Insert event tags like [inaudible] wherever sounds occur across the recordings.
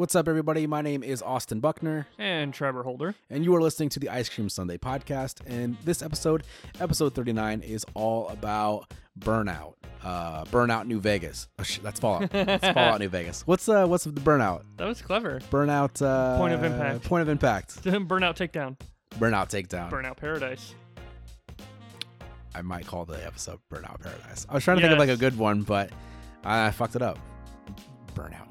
What's up, everybody? My name is Austin Buckner, and Trebor Holder. and you are listening to the Ice Cream Sunday podcast. And this episode, episode 39, is all about burnout. Uh, burnout New Vegas. Oh, shit, that's Fallout. [laughs] That's Fallout New Vegas. What's uh, what's the burnout? That was clever. Burnout. Uh, Point of impact. Point of impact. [laughs] Burnout takedown. Burnout takedown. Burnout paradise. I might call the episode Burnout Paradise. I was trying to think of like a good one, but I fucked it up. Burnout.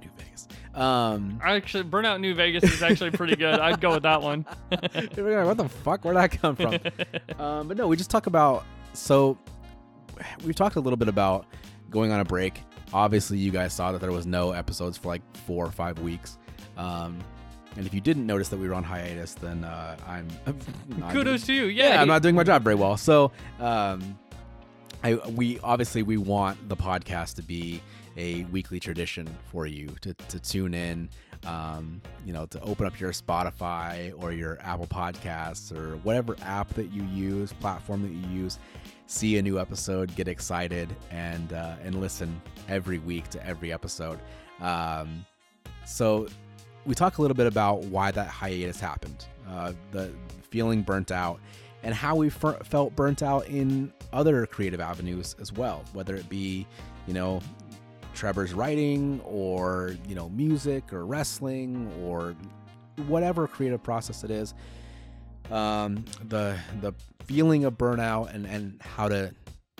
Um, Actually, Burnout New Vegas is actually pretty good. I'd go with that one. [laughs] what the fuck? Where'd that come from? [laughs] um, but no, we just talk about. So we've talked a little bit about going on a break. Obviously, you guys saw that there was no episodes for like four or five weeks. Um, and if you didn't notice that we were on hiatus, then uh, I'm [laughs] not Kudos to you. yeah, Yeah, I'm not doing my job very well. So, um, I we obviously we want the podcast to be a weekly tradition for you to, to tune in. Um, you know, to open up your Spotify or your Apple Podcasts or whatever app that you use, platform that you use, see a new episode, get excited, and uh, and listen every week to every episode. Um, so we talk a little bit about why that hiatus happened, uh, the feeling burnt out, and how we felt burnt out in other creative avenues as well, whether it be, you know, Trebor's writing or, you know, music or wrestling or whatever creative process it is. Um, the the feeling of burnout and and how to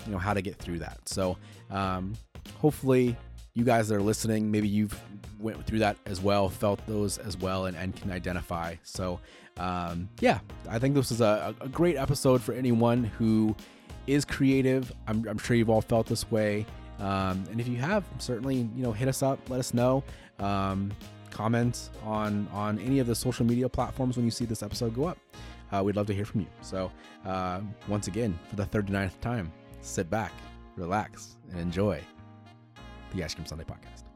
you know how to get through that. So um, hopefully you guys that are listening, maybe you've went through that as well, felt those as well, and, and can identify. So, um, yeah, I think this is a, a great episode for anyone who is creative. I'm, I'm sure you've all felt this way. Um, and if you have, certainly, you know, hit us up, let us know. Um, comment on on any of the social media platforms when you see this episode go up. Uh, we'd love to hear from you. So, uh, once again, for the 39th time, sit back, relax, and enjoy the Ice Cream Sunday podcast.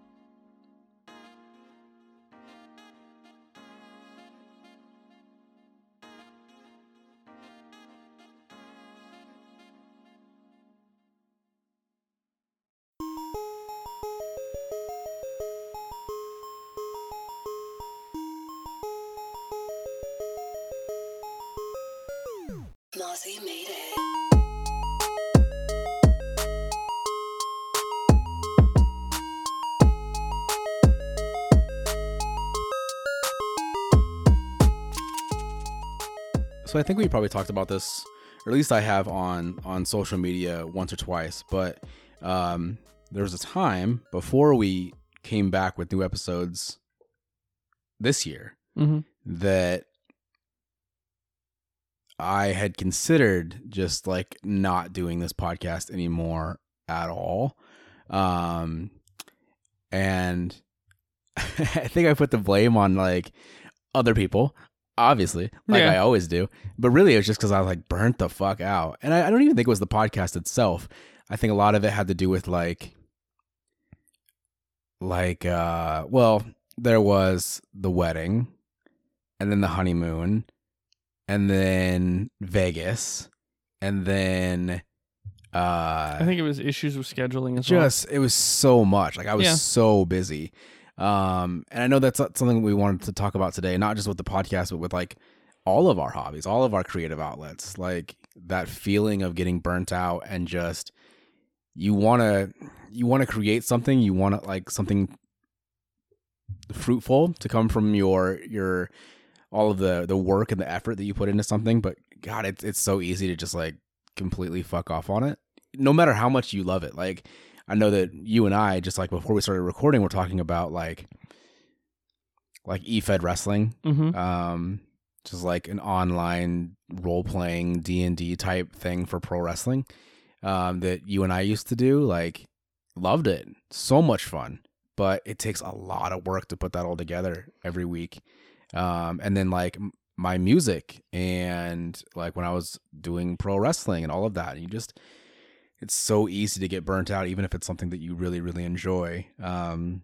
So I think we probably talked about this, or at least I have on on social media once or twice. But um, there was a time before we came back with new episodes this year Mm-hmm. that I had considered just like not doing this podcast anymore at all. Um, and [laughs] I think I put the blame on like other people, obviously, like Yeah. I always do. But really, it was just because I was like burnt the fuck out. And I, I don't even think it was the podcast itself. I think a lot of it had to do with like, like, uh, well, there was the wedding and then the honeymoon and then Vegas and then uh I think it was issues with scheduling as just it was so much like i was Yeah. so busy um and i know that's something we wanted to talk about today not just with the podcast but with like all of our hobbies all of our creative outlets like that feeling of getting burnt out and just you want to you want to create something you want to like something fruitful to come from your your all of the the work and the effort that you put into something but god it's it's so easy to just like completely fuck off on it no matter how much you love it. Like i know that you and i just like before we started recording we're talking about like like e-fed wrestling well. Mm-hmm. um just like an online role-playing d&d type thing for pro wrestling um that you and i used to do like loved it so much fun but it takes a lot of work to put that all together every week um and then like m- my music and like when i was doing pro wrestling and all of that and you just it's so easy to get burnt out even if it's something that you really really enjoy um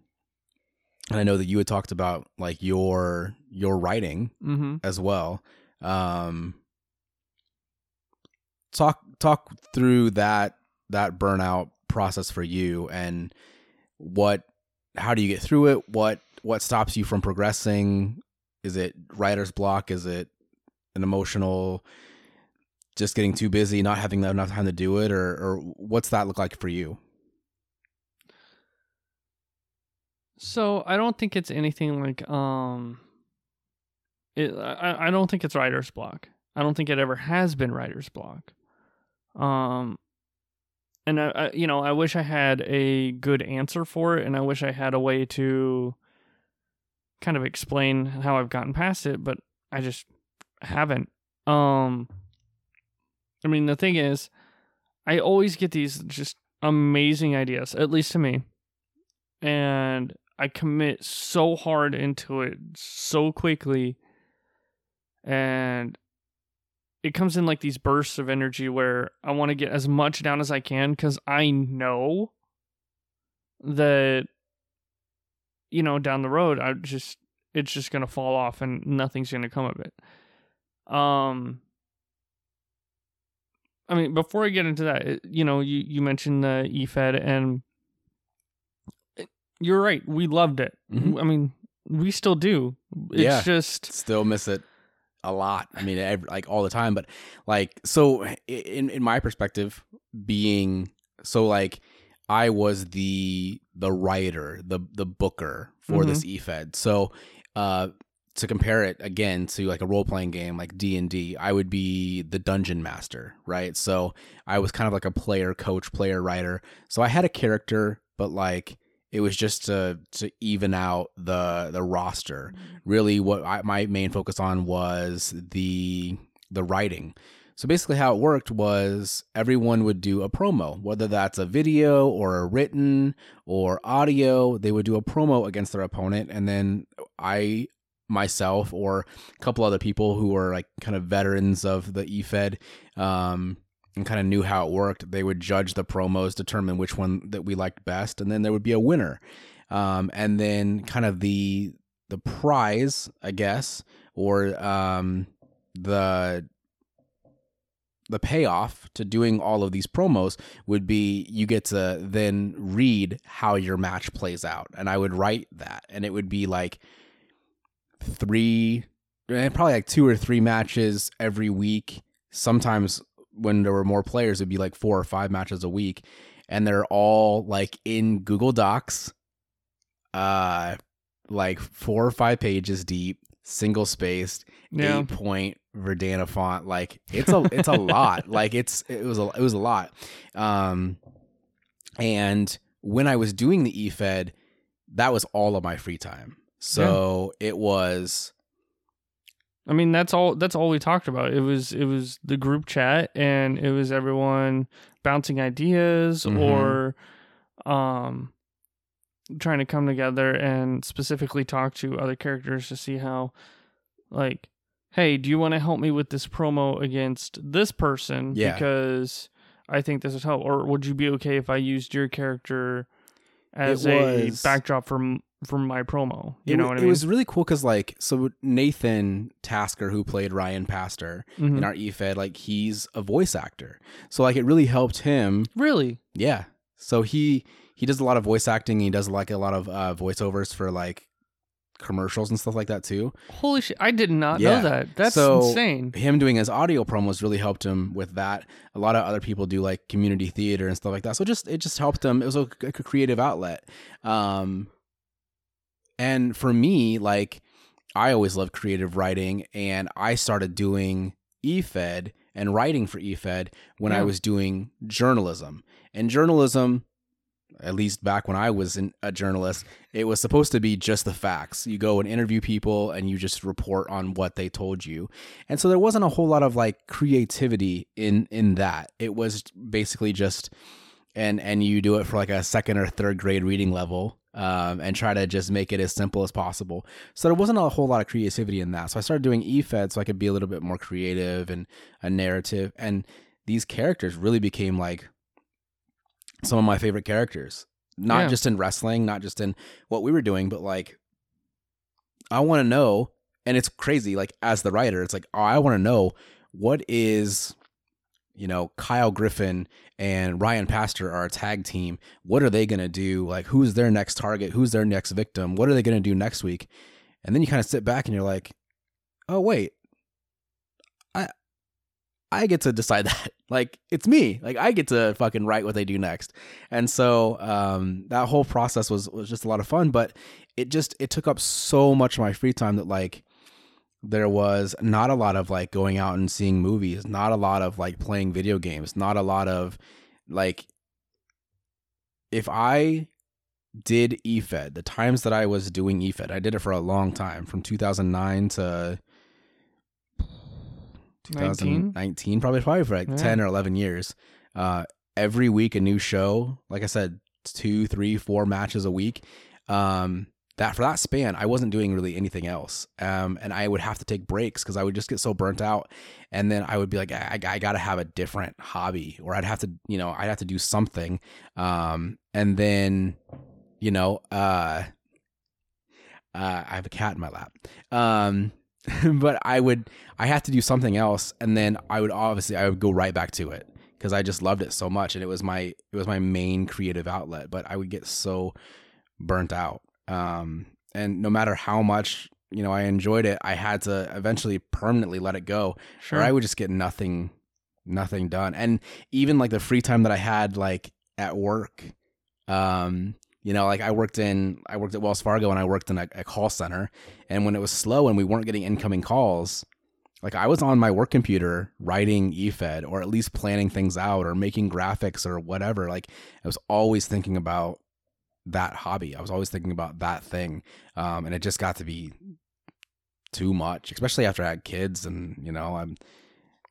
and i know that you had talked about like your your writing Mm-hmm. as well um talk talk through that that burnout process for you and what how do you get through it what what stops you from progressing? Is it writer's block? Is it an emotional just getting too busy, not having enough time to do it, or or what's that look like for you? So I don't think it's anything like um. It, I I don't think it's writer's block. I don't think it ever has been writer's block. Um, and I, I you know I wish I had a good answer for it, and I wish I had a way to kind of explain how I've gotten past it, but I just haven't. Um, I mean the thing is, I always get these just amazing ideas, at least to me, and I commit so hard into it so quickly and it comes in like these bursts of energy where I want to get as much down as I can cuz I know that you know down the road I just it's just going to fall off and nothing's going to come of it. Um I mean before I get into that, eh, you know, you you mentioned the E EFED and eh, you're right. We loved it. Mhm. I mean, we still do. It's Yeah. just Still miss it a lot. I mean, ev like all the time. But like, so eh, in in my perspective, being so like, I was the the writer, the the booker for this mm-hmm. EFED. So, uh, to compare it again to like a role playing game like D and D, I would be the dungeon master, right? So I was kind of like a player coach, player writer. So I had a character, but like it was just to to even out the the roster. Mm-hmm. Really, what I, my main focus on was the the writing. So basically, how it worked was everyone would do a promo, whether that's a video or a written or audio. They would do a promo against their opponent, and then I myself or a couple other people who were like kind of veterans of the EFED um, and kind of knew how it worked. They would judge the promos, determine which one that we liked best, and then there would be a winner. Um, and then kind of the the prize, I guess, or um, the the payoff to doing all of these promos would be you get to then read how your match plays out and i would write that and it would be like three eh, probably like two or three matches every week sometimes when there were more players it'd be like four or five matches a week and they're all like in google docs uh like four or five pages deep single spaced yeah. eight point Verdana font. Like it's a it's a lot. [laughs] Like it's it was a it was a lot. Um, and when I was doing the EFED, that was all of my free time. So it was I mean, that's all. That's all we talked about. It was it was the group chat, and it was everyone bouncing ideas Mhm. or, um, trying to come together and specifically talk to other characters to see how, like, hey, do you want to help me with this promo against this person? Yeah. Because I think this would help. Or would you be okay if I used your character as It a backdrop from from my promo? You it, know what I mean? it was really cool because like so Nathan Tasker who played Ryan Pastor Mhm. in our EFED like he's a voice actor so like it really helped him really. Yeah. So he he does a lot of voice acting. He does like a lot of uh, voiceovers for like commercials and stuff like that too. Holy shit! I did not Yeah. know that. That's So- insane. Him doing his audio promos really helped him with that. A lot of other people do like community theater and stuff like that. So just it just helped him. It was a, a creative outlet. Um, and for me, like I always loved creative writing, and I started doing EFED and writing for EFED when I was doing journalism. And journalism, at least back when I was in, a journalist, it was supposed to be just the facts. You go and interview people and you just report on what they told you. And so there wasn't a whole lot of like creativity in in that. It was basically just and and you do it for like a second or third grade reading level um, and try to just make it as simple as possible. So there wasn't a whole lot of creativity in that. So I started doing EFED so I could be a little bit more creative and a narrative. And these characters really became like some of my favorite characters. Not Yeah. just in wrestling, not just in what we were doing, but like I want to know, and it's crazy. Like as the writer, it's like oh, I want to know what is you know, Kyle Griffin and Ryan Pastor are a tag team. What are they going to do? Like, who's their next target? Who's their next victim? What are they going to do next week? And then you kind of sit back and you're like, oh, wait, I, I get to decide [laughs] that. Like, it's me. Like, I get to fucking write what they do next. And so, um, that whole process was, was just a lot of fun, but it just, it took up so much of my free time that, like, there was not a lot of like going out and seeing movies, not a lot of like playing video games, not a lot of like if I did EFED, the times that I was doing EFED, I did it for a long time from 2009 to 2019, probably probably for like Yeah. 10 or 11 years. Uh, every week a new show. Like I said, two, three, four matches a week. Um, that for that span, I wasn't doing really anything else. Um, and I would have to take breaks because I would just get so burnt out. And then I would be like, I, I got to have a different hobby, or I'd have to, you know, I'd have to do something. Um, and then, you know, uh, uh, I have a cat in my lap. Um, [laughs] but I would, I have to do something else, and then I would obviously I would go right back to it because I just loved it so much, and it was my it was my main creative outlet. But I would get so burnt out, um, and no matter how much you know I enjoyed it, I had to eventually permanently let it go, Sure. or I would just get nothing, nothing done. And even like the free time that I had, like at work, um, you know, like I worked in, I worked at Wells Fargo and I worked in a, a call center. And when it was slow and we weren't getting incoming calls, like I was on my work computer writing EFED or at least planning things out or making graphics or whatever. Like I was always thinking about that hobby. I was always thinking about that thing. Um, and it just got to be too much, especially after I had kids and, you know, I'm,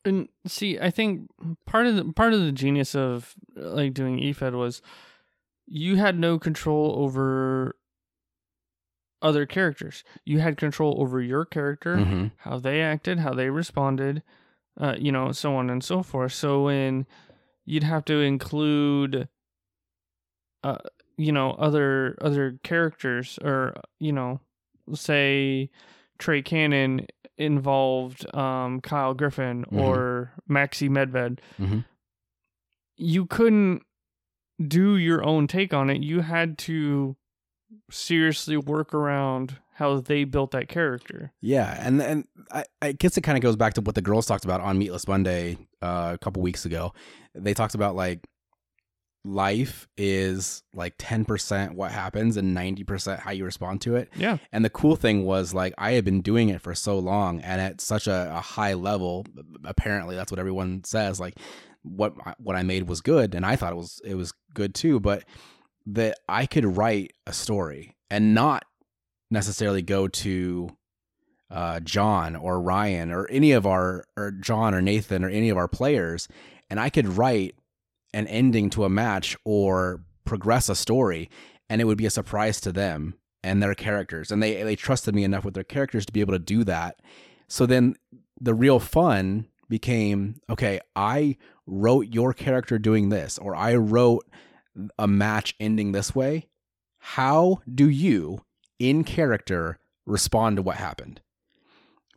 And see, I think part of the part of the genius of like doing EFED was you had no control over other characters. You had control over your character, Mhm. how they acted, how they responded, uh, you know, so on and so forth. So when you'd have to include, uh, you know, other other characters, or you know, say Trey Cannon involved um, Kyle Griffin Mhm. or Maxi Medved, Mhm. you couldn't do your own take on it. You had to seriously work around how they built that character. Yeah, and and I, I guess it kind of goes back to what the girls talked about on Meatless Monday uh, a couple weeks ago. They talked about like life is like ten percent what happens and ninety percent how you respond to it. Yeah. And the cool thing was like I had been doing it for so long and at such a, a high level. Apparently, that's what everyone says. Like what what I made was good, and I thought it was it was good too. But that I could write a story and not necessarily go to uh, John or Ryan or any of our or John or Nathan or any of our players, and I could write an ending to a match or progress a story, and it would be a surprise to them and their characters, and they they trusted me enough with their characters to be able to do that. So then the real fun became okay. I wrote your character doing this, or I wrote a match ending this way. How do you, in character, respond to what happened?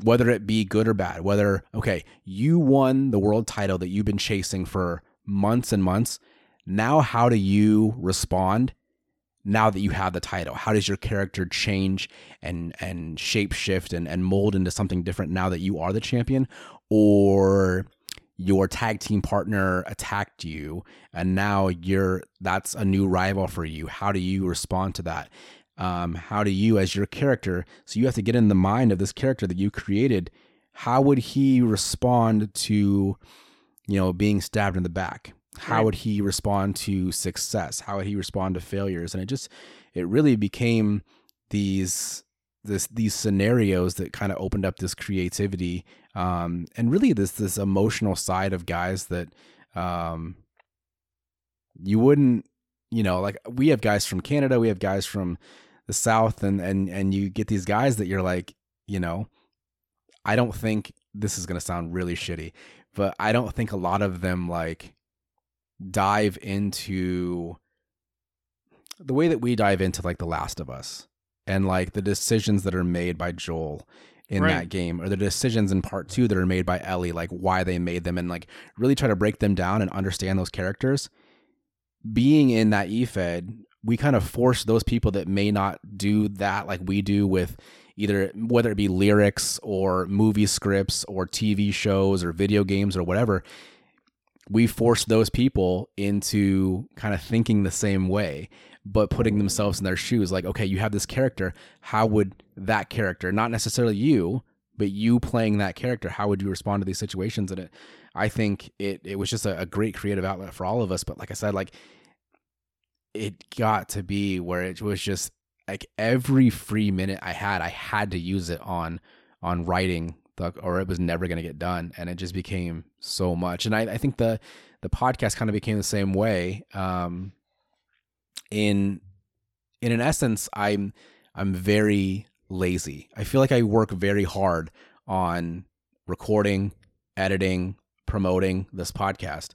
Whether it be good or bad, whether, okay, you won the world title that you've been chasing for months and months. Now, how do you respond now that you have the title? How does your character change and, and shape shift and, and mold into something different now that you are the champion? Or your tag team partner attacked you and now you're that's a new rival for you how do you respond to that um, how do you as your character so you have to get in the mind of this character that you created how would he respond to you know being stabbed in the back. How Right. would he respond to success? How would he respond to failures? And it just it really became these this these scenarios that kind of opened up this creativity um, and really this this emotional side of guys that um, you wouldn't you know like we have guys from Canada we have guys from the south and and and you get these guys that you're like you know I don't think this is going to sound really shitty but I don't think a lot of them like dive into the way that we dive into like The Last of Us and like the decisions that are made by Joel in Right. that game or the decisions in part two that are made by Ellie, like why they made them and like really try to break them down and understand those characters. Being in that E EFED, we kind of force those people that may not do that like we do with either whether it be lyrics or movie scripts or TV shows or video games or whatever, we force those people into kind of thinking the same way, but putting themselves in their shoes. Like, okay, you have this character. How would that character, not necessarily you, but you playing that character, how would you respond to these situations? And it, I think it, it was just a, a great creative outlet for all of us. But like I said, like it got to be where it was just like every free minute I had, I had to use it on on writing the, or it was never going to get done, and it just became so much. And I, I think the the podcast kind of became the same way. Um, in in an essence, I'm I'm very lazy. I feel like I work very hard on recording, editing, promoting this podcast.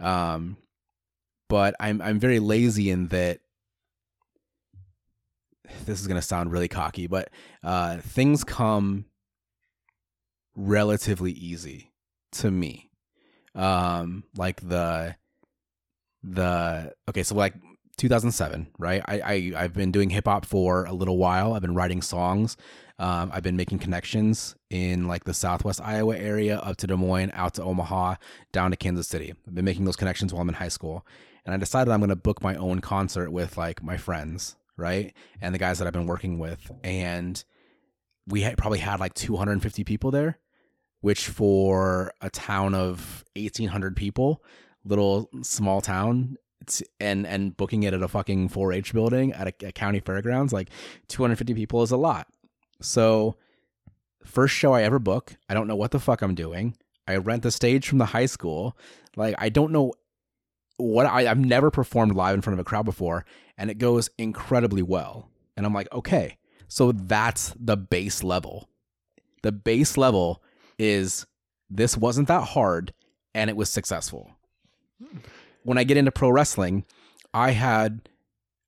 Um, but I'm I'm very lazy in that this is going to sound really cocky, but uh, things come relatively easy to me. Um, like the the okay, so like 2007, right? I, I I've been doing hip hop for a little while. I've been writing songs. Um, I've been making connections in like the Southwest Iowa area, up to Des Moines, out to Omaha, down to Kansas City. I've been making those connections while I'm in high school, and I decided I'm going to book my own concert with like my friends, right, and the guys that I've been working with, and we had probably had like 250 people there, which for a town of 1,800 people, little small town, and and booking it at a fucking 4-H building at a, a county fairgrounds, like 250 people is a lot. So, first show I ever book, I don't know what the fuck I'm doing. I rent the stage from the high school. Like I don't know what I, I've never performed live in front of a crowd before, and it goes incredibly well. And I'm like, okay, so that's the base level. The base level is this wasn't that hard and it was successful. When I get into pro wrestling, I had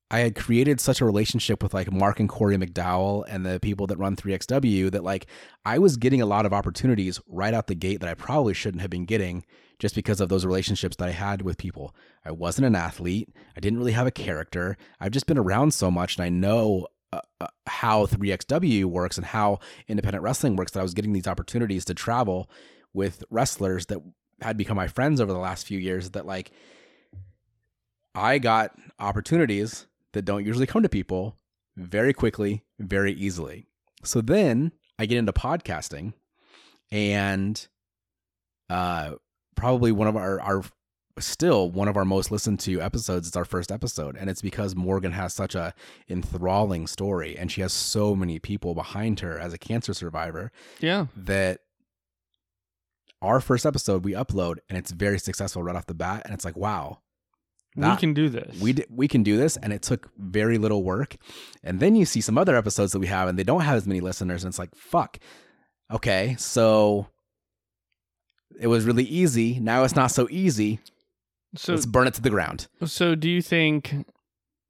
I had created such a relationship with like Mark and Corey McDowell and the people that run 3XW that like I was getting a lot of opportunities right out the gate that I probably shouldn't have been getting just because of those relationships that I had with people. I wasn't an athlete. I didn't really have a character. I've just been around so much and I know uh, uh, how 3XW works and how independent wrestling works that I was getting these opportunities to travel with wrestlers that had become my friends over the last few years that like I got opportunities that don't usually come to people very quickly, very easily. So then I get into podcasting and uh probably one of our our still one of our most listened to episodes It's our first episode and it's because Morgan has such a enthralling story and she has so many people behind her as a cancer survivor Yeah. that our first episode we upload and it's very successful right off the bat and it's like wow we can do this. we d- we can do this and it took very little work and then you see some other episodes that we have and they don't have as many listeners and it's like fuck okay so it was really easy now it's not so easy so let's burn it to the ground So, do you think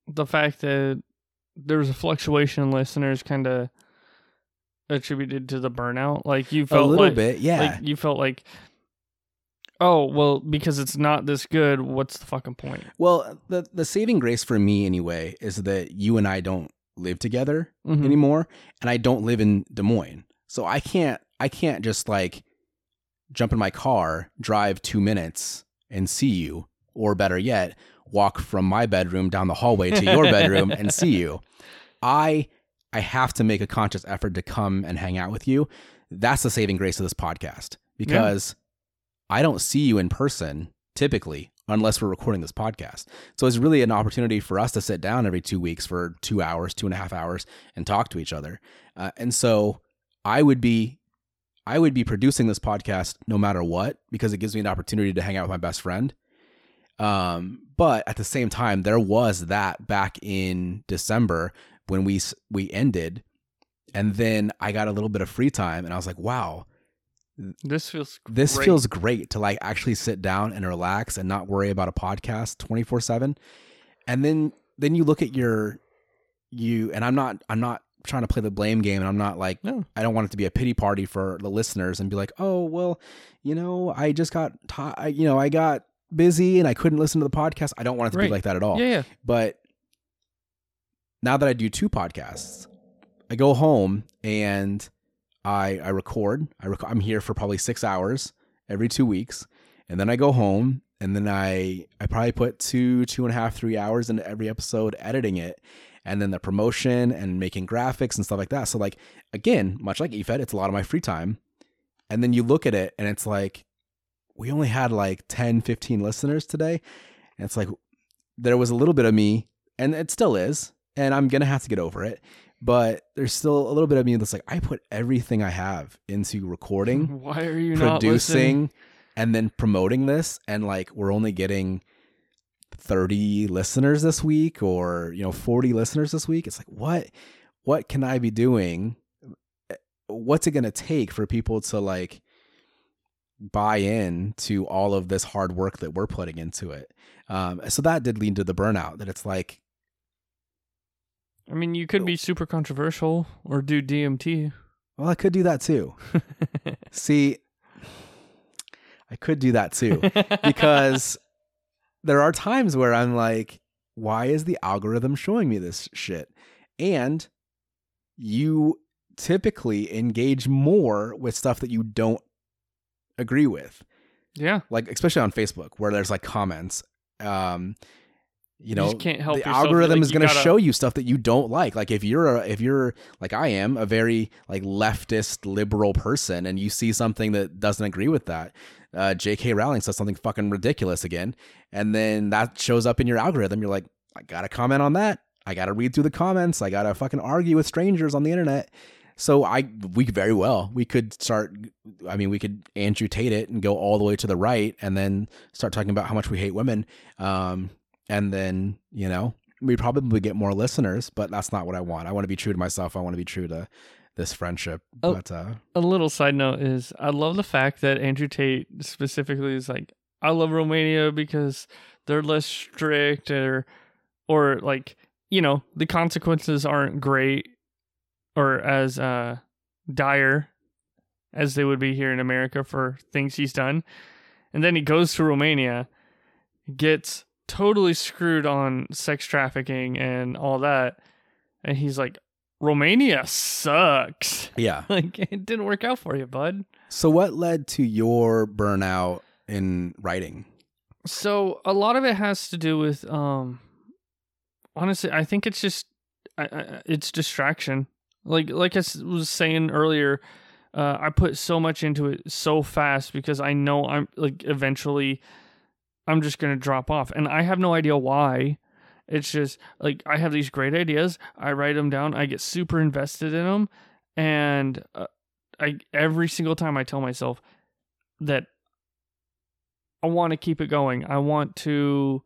the fact that there's a fluctuation in listeners kind of attributed to the burnout? Like you felt a little like, bit yeah like you felt like, oh well, because it's not this good. What's the fucking point? well the the saving grace for me anyway is that you and I don't live together Mhm. anymore and I don't live in Des Moines. So I can't I can't just like jump in my car, drive 2 minutes and see you or better yet, walk from my bedroom down the hallway to your bedroom and [laughs] see you. I I have to make a conscious effort to come and hang out with you. That's the saving grace of this podcast because I don't see you in person typically unless we're recording this podcast. So it's really an opportunity for us to sit down every two weeks for two hours, two and a half hours, and talk to each other. Uh, and so I would be, I would be producing this podcast no matter what because it gives me an opportunity to hang out with my best friend. Um, but at the same time, there was that back in December when we we ended, and then I got a little bit of free time, and I was like, wow, This feels this great. feels great to like actually sit down and relax and not worry about a podcast 24/7 and then then you look at your you and I'm not I'm not trying to play the blame game and I'm not like No. I don't want it to be a pity party for the listeners and be like, "Oh, well, you know, I just got ti I you know, I got busy and I couldn't listen to the podcast." I don't want it to Right. be like that at all. Yeah, yeah. But now that I do two podcasts, I go home and I I record. I rec- I'm here for probably six hours every two weeks, and then I go home and then I I probably put two two and a half three hours into every episode editing it, and then the promotion and making graphics and stuff like that. So like again, much like EFED, it's a lot of my free time. And then you look at it and it's like we only had like 10, 15 listeners today. And it's like there was a little bit of me, and it still is, and I'm gonna have to get over it. But there's still a little bit of me that's like I put everything I have into recording, [laughs] Why are you not producing, and then promoting this, and like we're only getting 30 listeners this week, or you know 40 listeners this week. It's like what what can I be doing? What's it gonna take for people to like buy in to all of this hard work that we're putting into it. Um, so that did lead to the burnout that it's like, I mean, you could be super controversial or do DMT. well, I could do that too. [laughs] See, I could do that too [laughs] because there are times where I'm like, why is the algorithm showing me this shit? And you typically engage more with stuff that you don't agree with. yeah, like especially on Facebook where there's like comments. Um, you know, just can't help the algorithm Like, is going to show you stuff that you don't like. Like if you're a, if you're like I am a very like leftist liberal person, and you see something that doesn't agree with that, uh, J.K. Rowling says something fucking ridiculous again, and then that shows up in your algorithm. You're like, I gotta comment on that. I gotta read through the comments. I gotta fucking argue with strangers on the internet. So I we very well we could start. I mean, we could Andrew Tate it and go all the way to the right, and then start talking about how much we hate women. Um, and then you know we probably get more listeners, but that's not what I want. I want to be true to myself. I want to be true to this friendship. Oh. But uh, A little side note is I love the fact that Andrew Tate specifically is like, I love Romania because they're less strict or, or like, you know, the consequences aren't great or as uh, dire as they would be here in America for things he's done. And then he goes to Romania, gets totally screwed on sex trafficking and all that. And he's like, Romania sucks. yeah. [laughs] Like it didn't work out for you, bud. So what led to your burnout in writing? So a lot of it has to do with um honestly, I think it's just I, I, it's distraction. Like like I was saying earlier, uh, I put so much into it so fast because I know I'm like eventually I'm just gonna drop off, and I have no idea why. It's just like I have these great ideas. I write them down. I get super invested in them, and uh, I every single time I tell myself that I want to keep it going. I want to,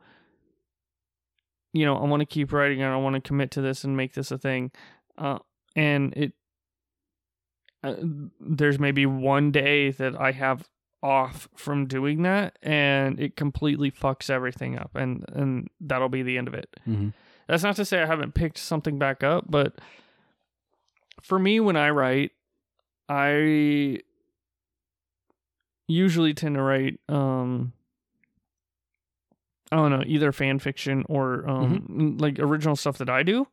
you know, I want to keep writing and I want to commit to this and make this a thing. Uh, and it, uh, there's maybe one day that I have off from doing that and it completely fucks everything up and and that'll be the end of it. Mm-hmm. That's not to say I haven't picked something back up, but for me, when I write, I usually tend to write, um, I don't know, either fan fiction or um, like original stuff that I do.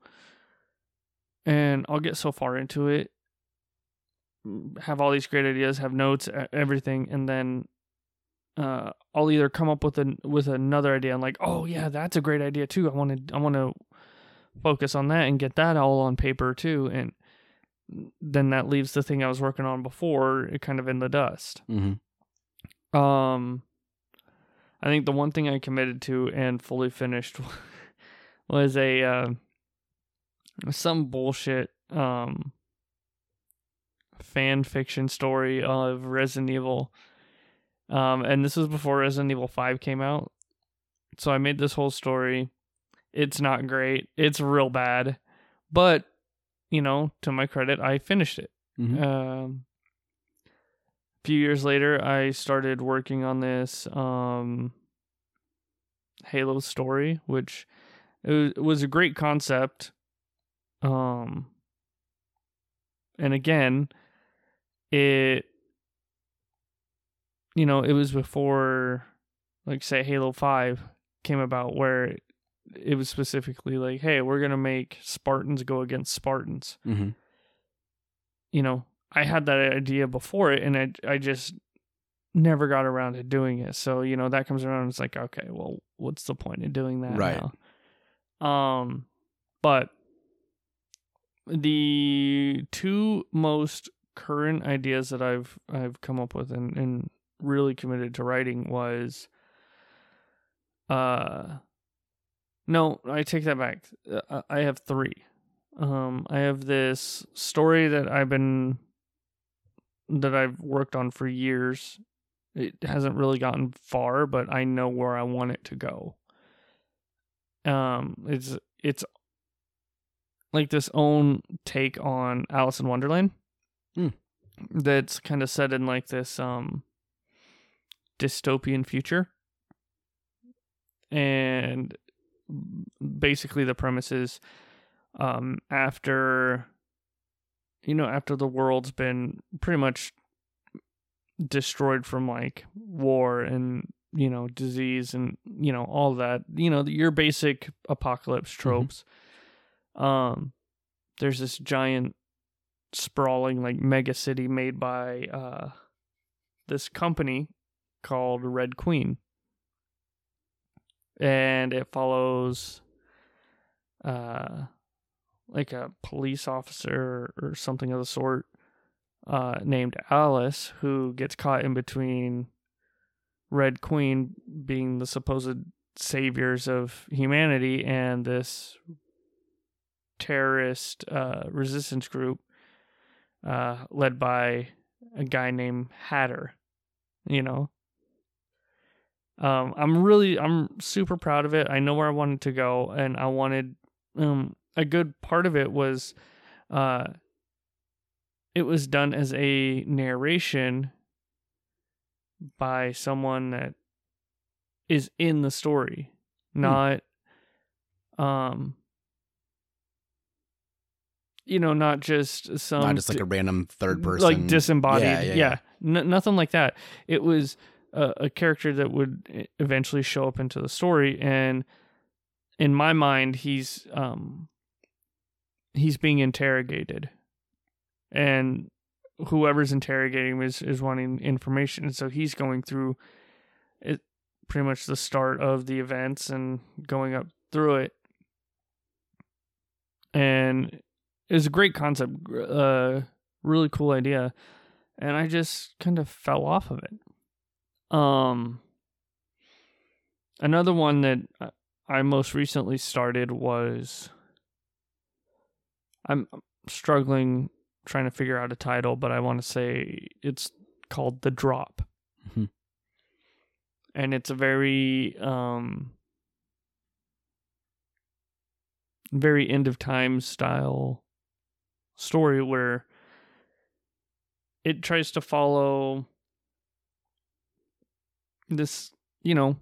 And I'll get so far into it, have all these great ideas, have notes, everything, and then uh, I'll either come up with an with another idea and like, oh yeah, that's a great idea too. I want to I want to focus on that and get that all on paper too, and then that leaves the thing I was working on before it kind of in the dust. Mm-hmm. Um, I think the one thing I committed to and fully finished [laughs] was a uh, some bullshit um fan fiction story of Resident Evil. Um, and this was before Resident Evil Five came out, so I made this whole story. It's not great. It's real bad, but you know, to my credit, I finished it. Mm-hmm. Um, a few years later, I started working on this um, Halo story, which it was, it was a great concept. Um, and again, it you know, it was before like say Halo 5 came about where it, was specifically like, hey, we're going to make Spartans go against Spartans. Mm-hmm. You know, I had that idea before it and I I just never got around to doing it. So, you know, that comes around it's like, okay, well, what's the point in doing that Right. now? Um but the two most current ideas that I've I've come up with and, and really committed to writing was uh no, I take that back. Uh, I have 3. Um I have this story that I've been that I've worked on for years. It hasn't really gotten far, but I know where I want it to go. Um it's it's like this own take on Alice in Wonderland. Hmm. That's kind of set in like this um dystopian future. And basically the premise is um after you know after the world's been pretty much destroyed from like war and you know disease and you know all that you know your basic apocalypse tropes um there's this giant sprawling like mega city made by uh this company called Red Queen. And it follows uh like a police officer or something of the sort uh named Alice who gets caught in between Red Queen being the supposed saviors of humanity and this terrorist uh resistance group uh led by a guy named Hatter you know? Um i'm really i'm super proud of it. I know where i wanted to go and i wanted um a good part of it was uh it was done as a narration by someone that is in the story not um you know not just some Not just like a random third person. like disembodied. Yeah, yeah, yeah, yeah. N- nothing like that. It was a, a character that would eventually show up into the story and in my mind he's um he's being interrogated. And whoever's interrogating him is is wanting information and so he's going through it pretty much the start of the events and going up through it. And it was a great concept uh really cool idea and i just kind of fell off of it um another one that I- most recently started was i'm struggling trying to figure out a title but i want to say it's called the drop Mhm. and it's a very um very end of time style story where it tries to follow this, you know,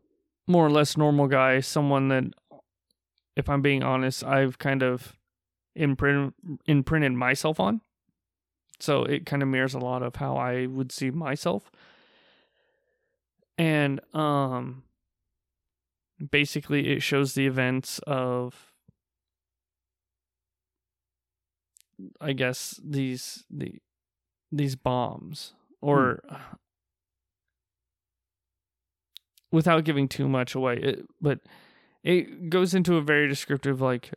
more or less normal guy, someone that, if I'm being honest, I've kind of imprint, imprinted myself on. So it kind of mirrors a lot of how I would see myself. And um basically it shows the events of I guess these the these bombs or without giving too much away it, but it goes into a very descriptive like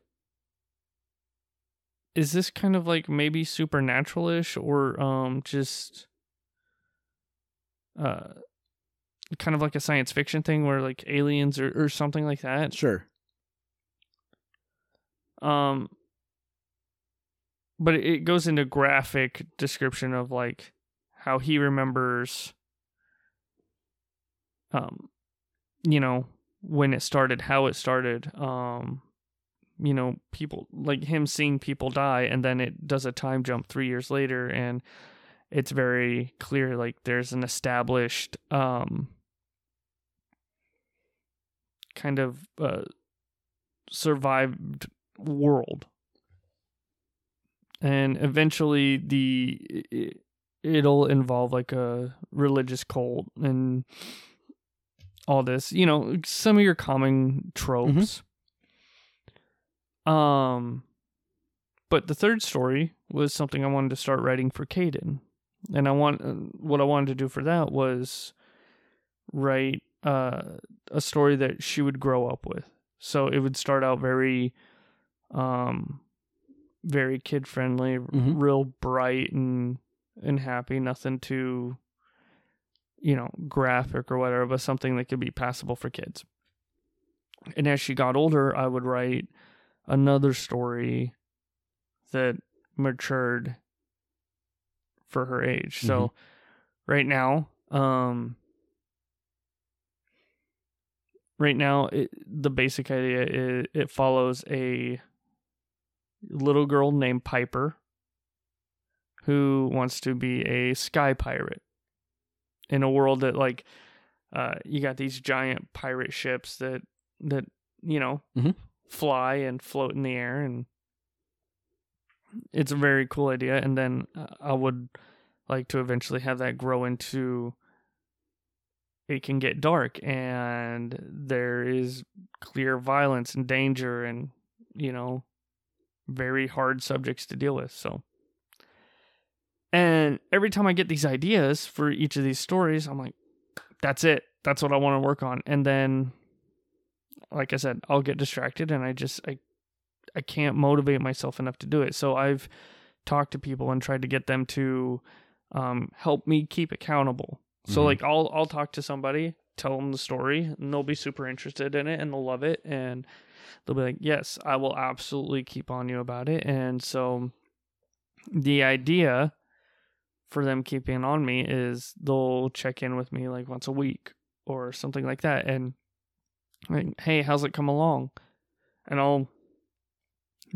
is this kind of like maybe supernatural-ish or um just uh kind of like a science fiction thing where like aliens or, or something like that Sure. um but it goes into graphic description of like how he remembers um you know when it started how it started um you know people like him seeing people die and then it does a time jump 3 years later and it's very clear like there's an established um kind of uh survived world and eventually the it, it'll involve like a religious cult and all this you know some of your common tropes. Um but the third story was something i wanted to start writing for Caden. and i want uh, what i wanted to do for that was write uh, a story that she would grow up with. So it would start out very um very kid friendly Mhm. real bright and and happy nothing too you know graphic or whatever but something that could be passable for kids. And as she got older i would write another story that matured for her age. So right now um right now it, the basic idea is it follows a little girl named piper who wants to be a sky pirate in a world that like uh you got these giant pirate ships that that you know Mhm. fly and float in the air and it's a very cool idea and then uh, i would like to eventually have that grow into it can get dark and there is clear violence and danger and you know very hard subjects to deal with so. And every time i get these ideas for each of these stories i'm like that's it. That's what i want to work on. And then like i said i'll get distracted and i just i i can't motivate myself enough to do it. So i've talked to people and tried to get them to um, help me keep accountable. So Mhm. like I'll I'll talk to somebody, tell them the story, and they'll be super interested in it and they'll love it. And they'll be like, "Yes, I will absolutely keep on you about it." And so the idea for them keeping on me is they'll check in with me like once a week or something like that and like, "Hey, how's it come along?" And I'll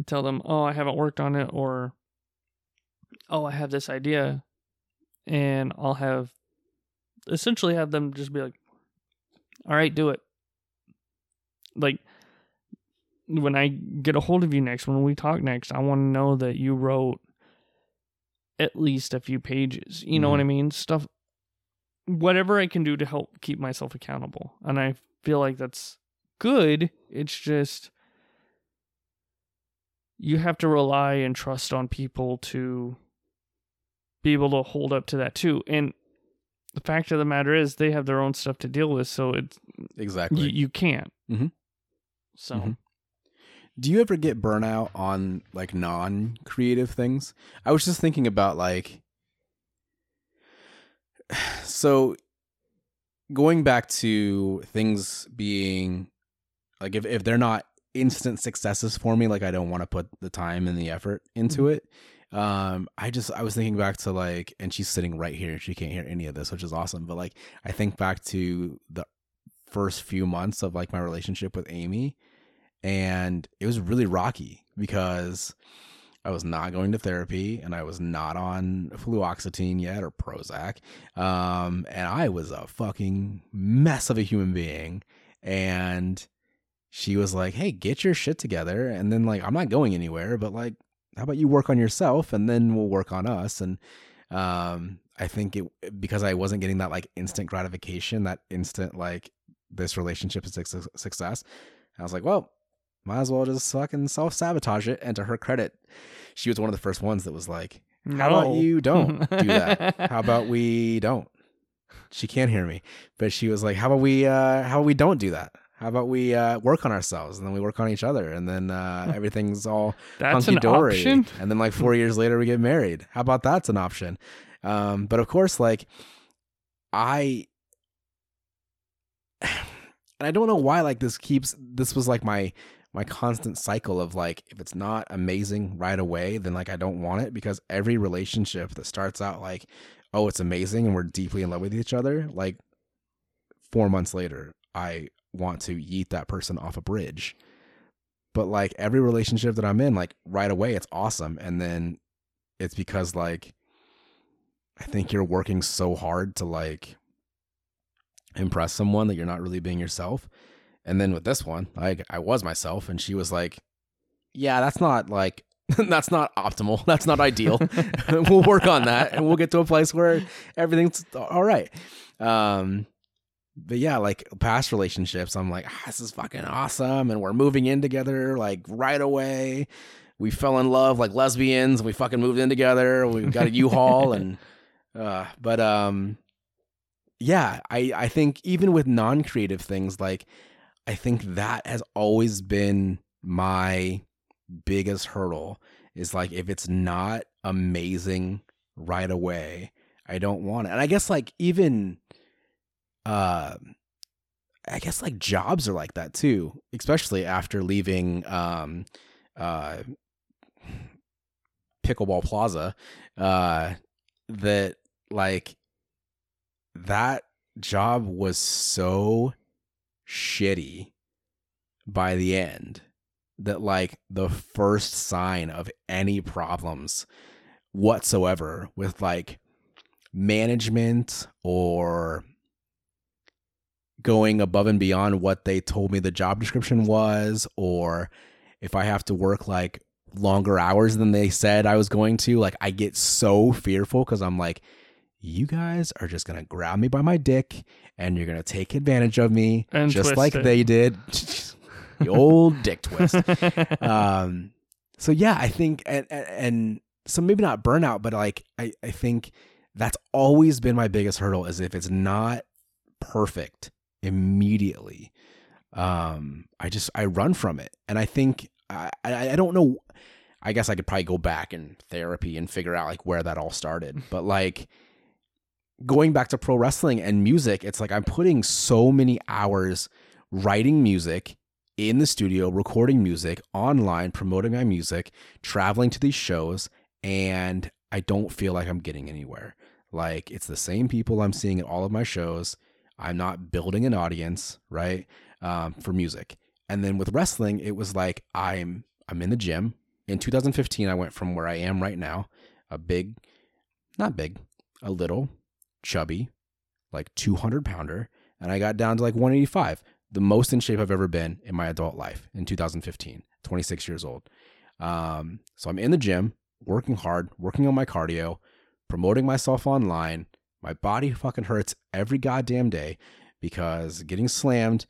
tell them, "Oh, I haven't worked on it," or "Oh, I have this idea." And I'll have essentially have them just be like, "All right, do it." Like when I get a hold of you next, when we talk next, I want to know that you wrote at least a few pages. You know what I mean? Stuff, whatever I can do to help keep myself accountable, and I feel like that's good. It's just you have to rely and trust on people to be able to hold up to that too, and the fact of the matter is they have their own stuff to deal with so it's Exactly. you, you can't Mhm. so Mhm. Do you ever get burnout on like non-creative things? I was just thinking about like [sighs] so going back to things being like if if they're not instant successes for me, like I don't want to put the time and the effort into it. Um I just I was thinking back to like and she's sitting right here, and she can't hear any of this, which is awesome, but like I think back to the first few months of like my relationship with Amy and it was really rocky because I was not going to therapy and I was not on fluoxetine yet or Prozac. Um, and I was a fucking mess of a human being. And she was like, Hey, get your shit together. And then, like, I'm not going anywhere, but like, how about you work on yourself and then we'll work on us? And um, I think it because I wasn't getting that like instant gratification, that instant like this relationship is success. I was like, well, might as well just fucking self sabotage it. And to her credit, she was one of the first ones that was like, how about you don't do that? [laughs] How about we don't? She can't hear me, but she was like, how about we, uh, how about we don't do that? How about we uh, work on ourselves and then we work on each other and then uh, [laughs] everything's all hunky an dory. option And then like four years later, we get married. How about that's an option? Um, but of course, like I, [sighs] and I don't know why like this keeps this was like my my constant cycle of like if it's not amazing right away, then like I don't want it because every relationship that starts out like oh it's amazing and we're deeply in love with each other, like four months later, I want to yeet that person off a bridge but like every relationship that I'm in, like right away, it's awesome. And then it's because like I think you're working so hard to like impress someone that you're not really being yourself. And then with this one, like I was myself, and she was like, Yeah, that's not like [laughs] That's not optimal. That's not ideal. [laughs] [laughs] we'll work on that and we'll get to a place where everything's all right. Um, but yeah, like past relationships, I'm like, ah, this is fucking awesome. And we're moving in together like right away. We fell in love like lesbians. We fucking moved in together. We got a U-Haul and, uh, but, um, yeah, I, I think even with non-creative things, like I think that has always been my biggest hurdle is like if it's not amazing right away, I don't want it. And I guess like even uh I guess like jobs are like that too, especially after leaving um uh pickleball plaza uh that like that job was so shitty by the end that like the first sign of any problems whatsoever with like management or going above and beyond what they told me the job description was or if I have to work like longer hours than they said I was going to like I get so fearful cuz I'm like you guys are just going to grab me by my dick and you're going to take advantage of me And just like it. they did. [laughs] The old dick twist. [laughs] Um so yeah i think and, and and so maybe not burnout but like i i think that's always been my biggest hurdle is if it's not perfect immediately um i just i run from it. And i think i i, I don't know i guess i could probably go back in therapy and figure out like where that all started. [laughs] But like going back to pro wrestling and music it's like i'm putting so many hours writing music in the studio, recording music, online, promoting my music, traveling to these shows, and I don't feel like I'm getting anywhere. Like it's the same people I'm seeing at all of my shows. I'm not building an audience, right? Um, for music. And then with wrestling, it was like I'm I'm in the gym. In 2015, I went from where I am right now, a big, not big, a little, chubby, like 200 pounder, and I got down to like 185 the most in shape I've ever been in my adult life in 2015, 26 years old. Um, so I'm in the gym, working hard, working on my cardio, promoting myself online. My body fucking hurts every goddamn day because getting slammed,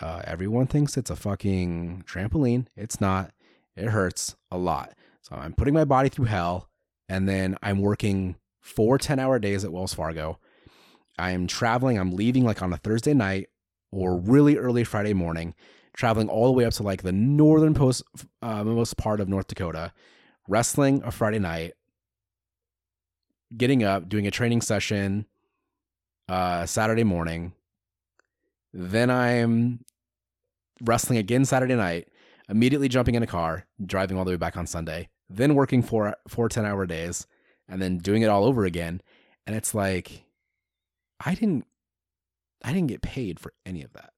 uh, everyone thinks it's a fucking trampoline. It's not. It hurts a lot. So I'm putting my body through hell, and then I'm working four 10 hour days at Wells Fargo. I'm traveling, I'm leaving like on a Thursday night or really early Friday morning, traveling all the way up to like the northern post, uh, most part of North Dakota, wrestling a Friday night, getting up, doing a training session uh, Saturday morning. Then I'm wrestling again Saturday night, immediately jumping in a car, driving all the way back on Sunday, then working four, four 10 hour days, and then doing it all over again. And it's like, I didn't I didn't get paid for any of that.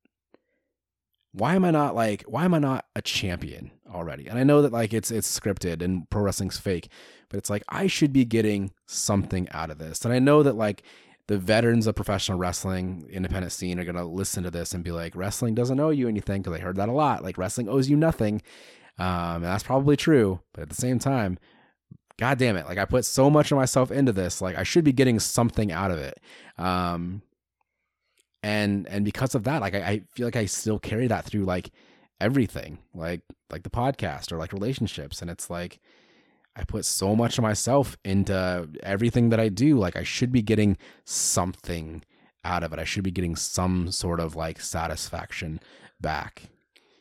Why am I not like why am I not a champion already? And I know that like it's it's scripted and pro wrestling's fake, but it's like I should be getting something out of this. And I know that like the veterans of professional wrestling independent scene are going to listen to this and be like wrestling doesn't owe you anything because I heard that a lot. Like wrestling owes you nothing. Um, and that's probably true, but at the same time, god damn it, like I put so much of myself into this, like I should be getting something out of it. Um, and and because of that like I, I feel like i still carry that through like everything like like the podcast or like relationships. And it's like i put so much of myself into everything that i do. Like i should be getting something out of it. I should be getting some sort of like satisfaction back.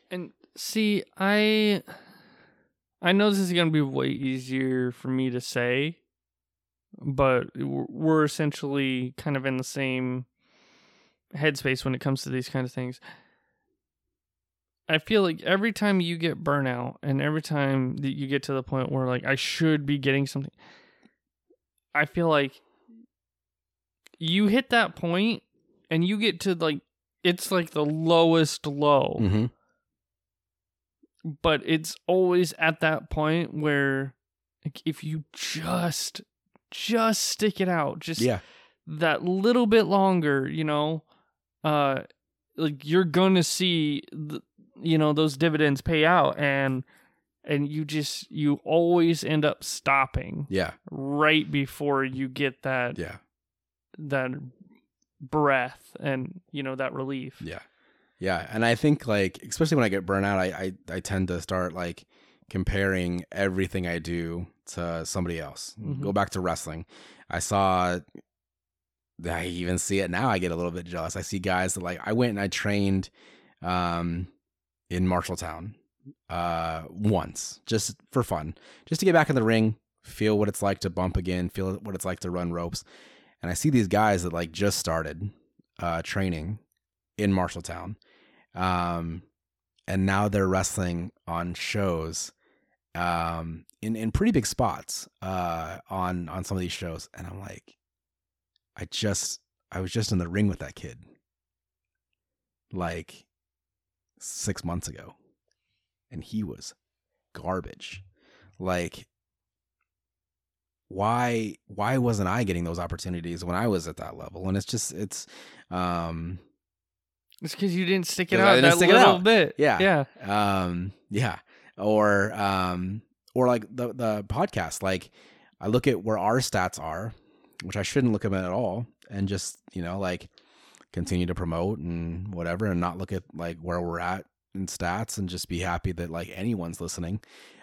And see, I I know this is going to be way easier for me to say, but we're essentially kind of in the same headspace when it comes to these kind of things. I feel like every time you get burnout and every time that you get to the point where like I should be getting something I feel like you hit that point and you get to like it's like the lowest low mm-hmm. But it's always at that point where like if you just just stick it out just yeah that little bit longer you know uh like you're gonna see the, you know those dividends pay out and and you just you always end up stopping Yeah. right before you get that Yeah. that breath and you know that relief. Yeah. Yeah. And I think like especially when I get burnt out, I, I, I tend to start like comparing everything I do to somebody else. Mhm. Go back to wrestling. I saw I even see it now. I get a little bit jealous. I see guys that like I went and I trained um in Marshalltown uh once just for fun. Just to get back in the ring, feel what it's like to bump again, feel what it's like to run ropes. And I see these guys that like just started uh training in Marshalltown. Um and now they're wrestling on shows um in in pretty big spots uh on on some of these shows and I'm like I just I was just in the ring with that kid like 6 months ago and he was garbage. Like why why wasn't I getting those opportunities when I was at that level? And it's just it's um It's because you didn't stick it out that little out. bit. Yeah. Yeah. um yeah or um or like the the podcast like i look at where our stats are which i shouldn't look at at all and just you know like continue to promote and whatever and not look at like where we're at in stats and just be happy that like anyone's listening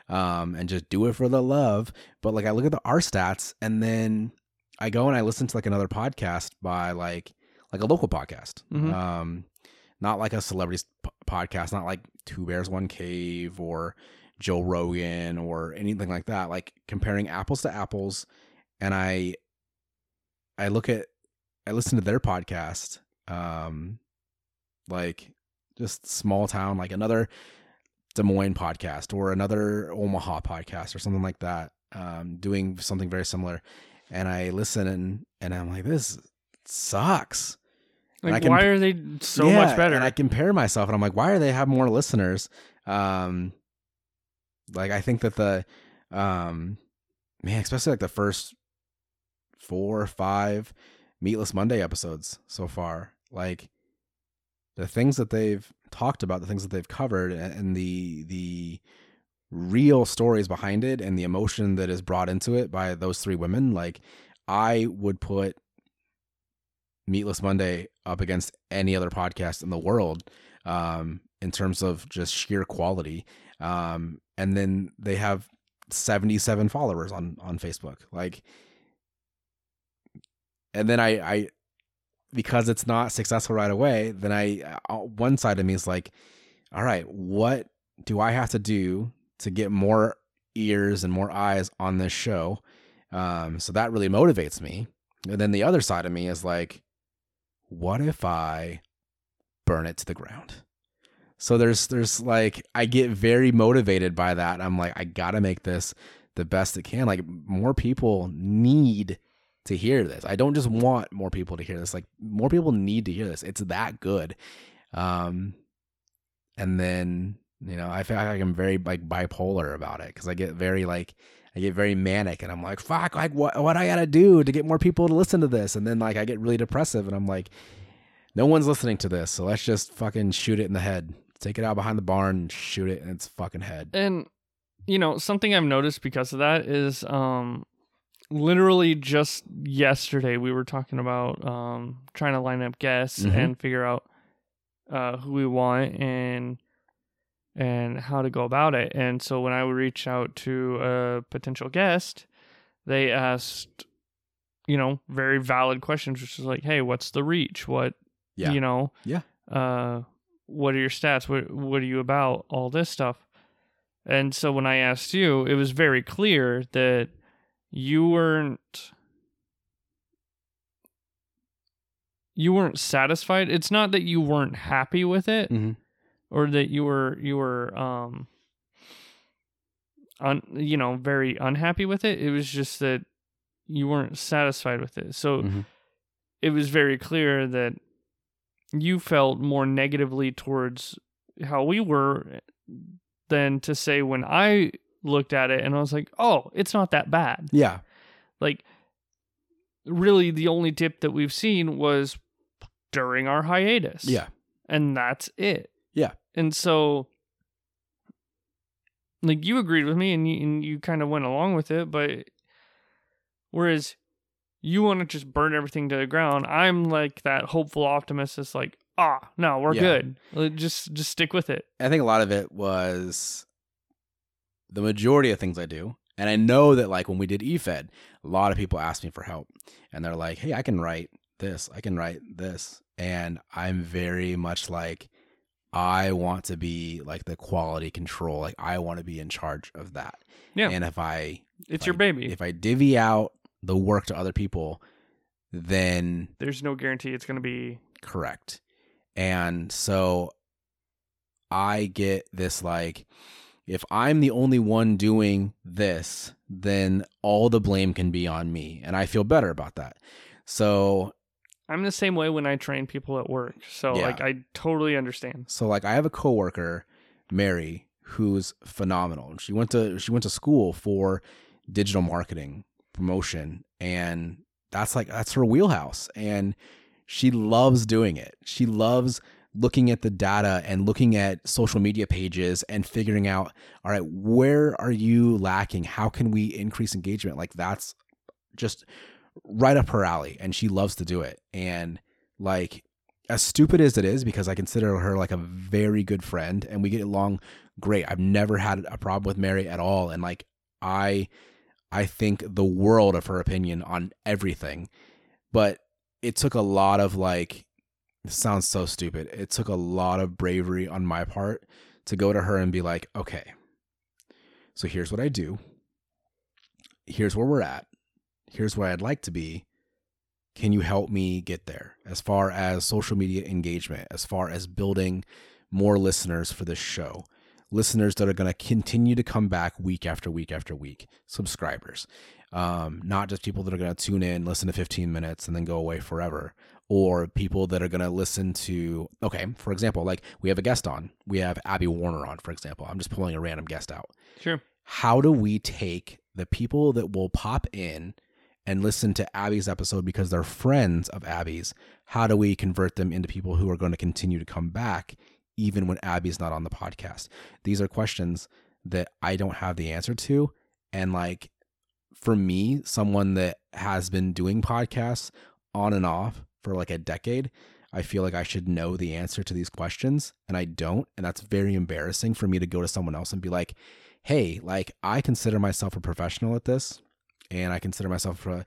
um and just do it for the love but like i look at the our stats and then i go and i listen to like another podcast by like like a local podcast Mhm. um not like a celebrities p- podcast not like two bears one cave or joe rogan or anything like that. Like comparing apples to apples and i i look at i listen to their podcast um like just small town like another des moines podcast or another omaha podcast or something like that um doing something very similar. And i listen and and i'm like this sucks Like, can- why are they so Yeah, much better? And I compare myself and I'm like, why are they have more listeners? Um like I think that the um man, especially like the first four or five Meatless Monday episodes so far, like the things that they've talked about, the things that they've covered and, and the the real stories behind it and the emotion that is brought into it by those three women, like I would put Meatless Monday up against any other podcast in the world um, in terms of just sheer quality. Um, and then they have 77 followers on on Facebook. Like, and then I I because it's not successful right away. Then I uh, one side of me is like, all right, what do I have to do to get more ears and more eyes on this show? Um, so that really motivates me. And then the other side of me is like, what if I burn it to the ground? So there's there's like I get very motivated by that. I'm like I got to make this the best it can. Like more people need to hear this. I don't just want more people to hear this. Like more people need to hear this. It's that good. Um and then, you know, I feel like I'm very like bipolar about it cuz I get very like I get very manic and I'm like, fuck, like what what I gotta do to get more people to listen to this? And then like I get really depressive and I'm like, no one's listening to this, so let's just fucking shoot it in the head. Take it out behind the barn shoot it in its fucking head. and you know something i've noticed because of that is um literally just yesterday we were talking about um trying to line up guests Mhm. and figure out uh who we want and how to go about it and so when i would reach out to a potential guest they asked you know very valid questions which is like hey what's the reach what Yeah. you know Yeah. uh what are your stats what what are you about all this stuff and so when i asked you it was very clear that you weren't you weren't satisfied it's not that you weren't happy with it Mhm. Or that you were you were um un, you know very unhappy with it it was just that you weren't satisfied with it so Mhm. it was very clear that you felt more negatively towards how we were than to say when I looked at it and I was like, "Oh, it's not that bad." Yeah. Like really the only dip that we've seen was during our hiatus. Yeah. And that's it. Yeah. And so like you agreed with me and you, and you kind of went along with it, but whereas you want to just burn everything to the ground, I'm like that hopeful optimist. That's like, ah, no, we're Yeah. good. Like, Just just stick with it. I think a lot of it was the majority of things I do. And I know that like when we did EFED, a lot of people asked me for help. And they're like, hey, I can write this, I can write this. And I'm very much like, I want to be like the quality control. Like I want to be in charge of that. Yeah. And if I It's Like, your baby. if I divvy out the work to other people, then There's no guarantee it's going to be. correct. And so I get this like if I'm the only one doing this, then all the blame can be on me and I feel better about that. So I'm the same way when I train people at work. So Yeah. like I totally understand. so like I have a coworker, Mary, who's phenomenal. She went to she went to school for digital marketing, promotion, and that's like that's her wheelhouse and she loves doing it. She loves looking at the data and looking at social media pages and figuring out all right, where are you lacking? How can we increase engagement? Like that's just right up her alley and she loves to do it. And like as stupid as it is because I consider her like a very good friend and we get along great. I've never had a problem with Mary at all and like I I think the world of her opinion on everything. But it took a lot of like sounds so stupid. It took a lot of bravery on my part to go to her and be like, "Okay. So here's what I do. Here's where we're at. Here's where I'd like to be. Can you help me get there? As far as social media engagement as far as building more listeners for this show. Listeners that are going to continue to come back week after week after week. Subscribers. Um, not just people that are going to tune in listen to 15 minutes and then go away forever. Or people that are going to listen to okay for example like we have a guest on. We have abby warner on for example. I'm just pulling a random guest out. Sure. how do we take the people that will pop in and listen to Abby's episode because they're friends of Abby's? How do we convert them into people who are going to continue to come back even when Abby's not on the podcast? These are questions that I don't have the answer to. And like for me, someone that has been doing podcasts on and off for like a decade, I feel like I should know the answer to these questions and I don't. And that's very embarrassing for me to go to someone else and be like, hey, like I consider myself a professional at this and I consider myself a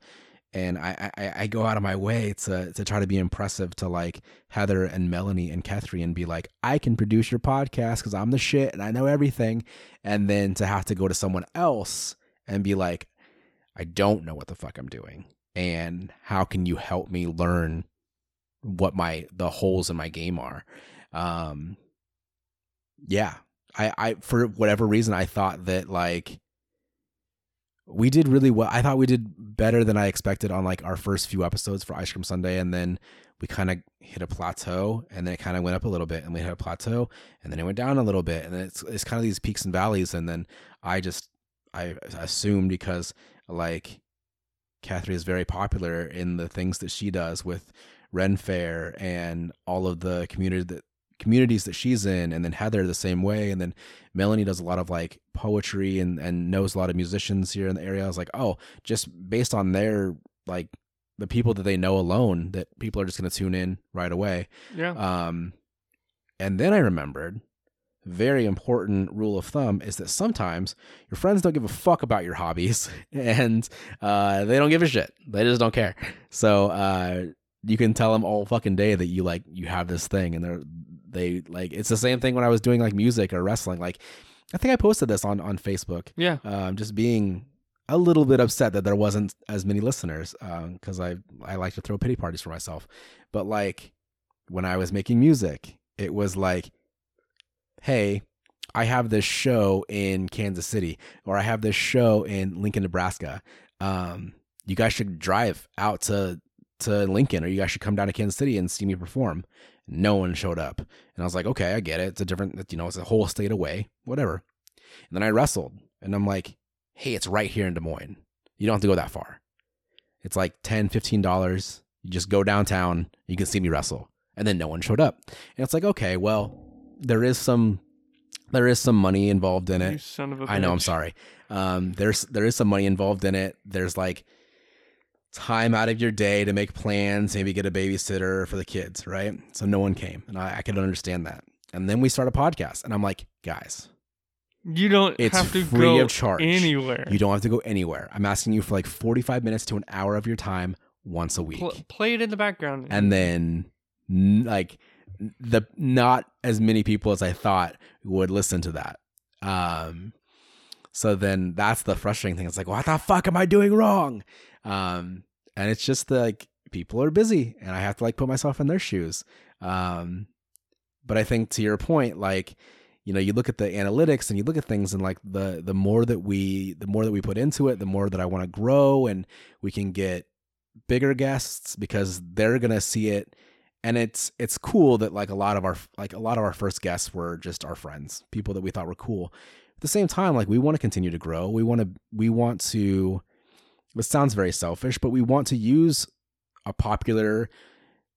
and I, I, I go out of my way to to try to be impressive to like Heather and Melanie and Catherine and be like, I can produce your podcast because I'm the shit and I know everything. And then to have to go to someone else and be like, I don't know what the fuck I'm doing. And how can you help me learn what my the holes in my game are? Um yeah. I, I for whatever reason I thought that like we did really well. I thought we did better than I expected on like our first few episodes for Ice Cream Sunday, and then we kind of hit a plateau, and then it kind of went up a little bit, and we hit a plateau, and then it went down a little bit, and it's it's kind of these peaks and valleys, and then I just I assumed because like Catherine is very popular in the things that she does with Ren Fair and all of the community that communities that she's in and then Heather the same way and then Melanie does a lot of like poetry and and knows a lot of musicians here in the area. I was like, "Oh, just based on their like the people that they know alone that people are just going to tune in right away." Yeah. Um and then I remembered very important rule of thumb is that sometimes your friends don't give a fuck about your hobbies [laughs] and uh, they don't give a shit. They just don't care. So uh, you can tell them all fucking day that you like you have this thing and they're they like it's the same thing when I was doing like music or wrestling. Like I think I posted this on on Facebook. yeah. Um, just being a little bit upset that there wasn't as many listeners because I I like to throw pity parties for myself. But like when I was making music, it was like, hey, I have this show in Kansas City or I have this show in Lincoln, Nebraska. Um, you guys should drive out to to Lincoln or you guys should come down to Kansas City and see me perform. No one showed up. And I was like, okay, I get it. It's a different, you know, it's a whole state away, whatever. And then I wrestled and I'm like, hey, it's right here in Des Moines. You don't have to go that far. It's like $10, $15. You just go downtown, you can see me wrestle. And then no one showed up. And it's like, okay, well, there is some there is some money involved in You it. son of a I know. I'm sorry. Um, there's there is some money involved in it. There's like time out of your day to make plans, maybe get a babysitter for the kids, right? So no one came, and I, I could understand that. And then we start a podcast, and I'm like, guys, You don't It's have to free go of charge. anywhere. you don't have to go anywhere. I'm asking you for like 45 minutes to an hour of your time once a week, Pl- play it in the background. and then like the not as many people as I thought would listen to that. Um, so then that's the frustrating thing. It's like, what the fuck am I doing wrong? Um, and it's just the, like people are busy, and I have to like put myself in their shoes. Um, but I think to your point, like you know, you look at the analytics and you look at things, and like the the more that we the more that we put into it, the more that I want to grow, and we can get bigger guests because they're gonna see it. And it's it's cool that like a lot of our like a lot of our first guests were just our friends people that we thought were cool. At the same time like we want to continue to grow. We want to we want to it sounds very selfish but we want to use a popular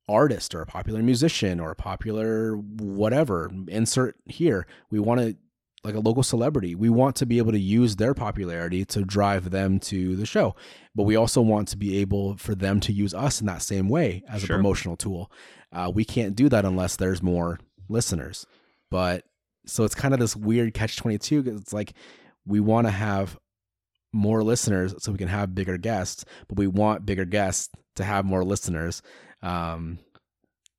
artist or a popular musician or a popular whatever insert here we want to like a local celebrity we want to be able to use their popularity to drive them to the show but we also want to be able for them to use us in that same way as Sure. a promotional tool uh, we can't do that unless there's more listeners but so it's kind of this weird catch 22 'cause it's like we want to have more listeners so we can have bigger guests but we want bigger guests to have more listeners. Um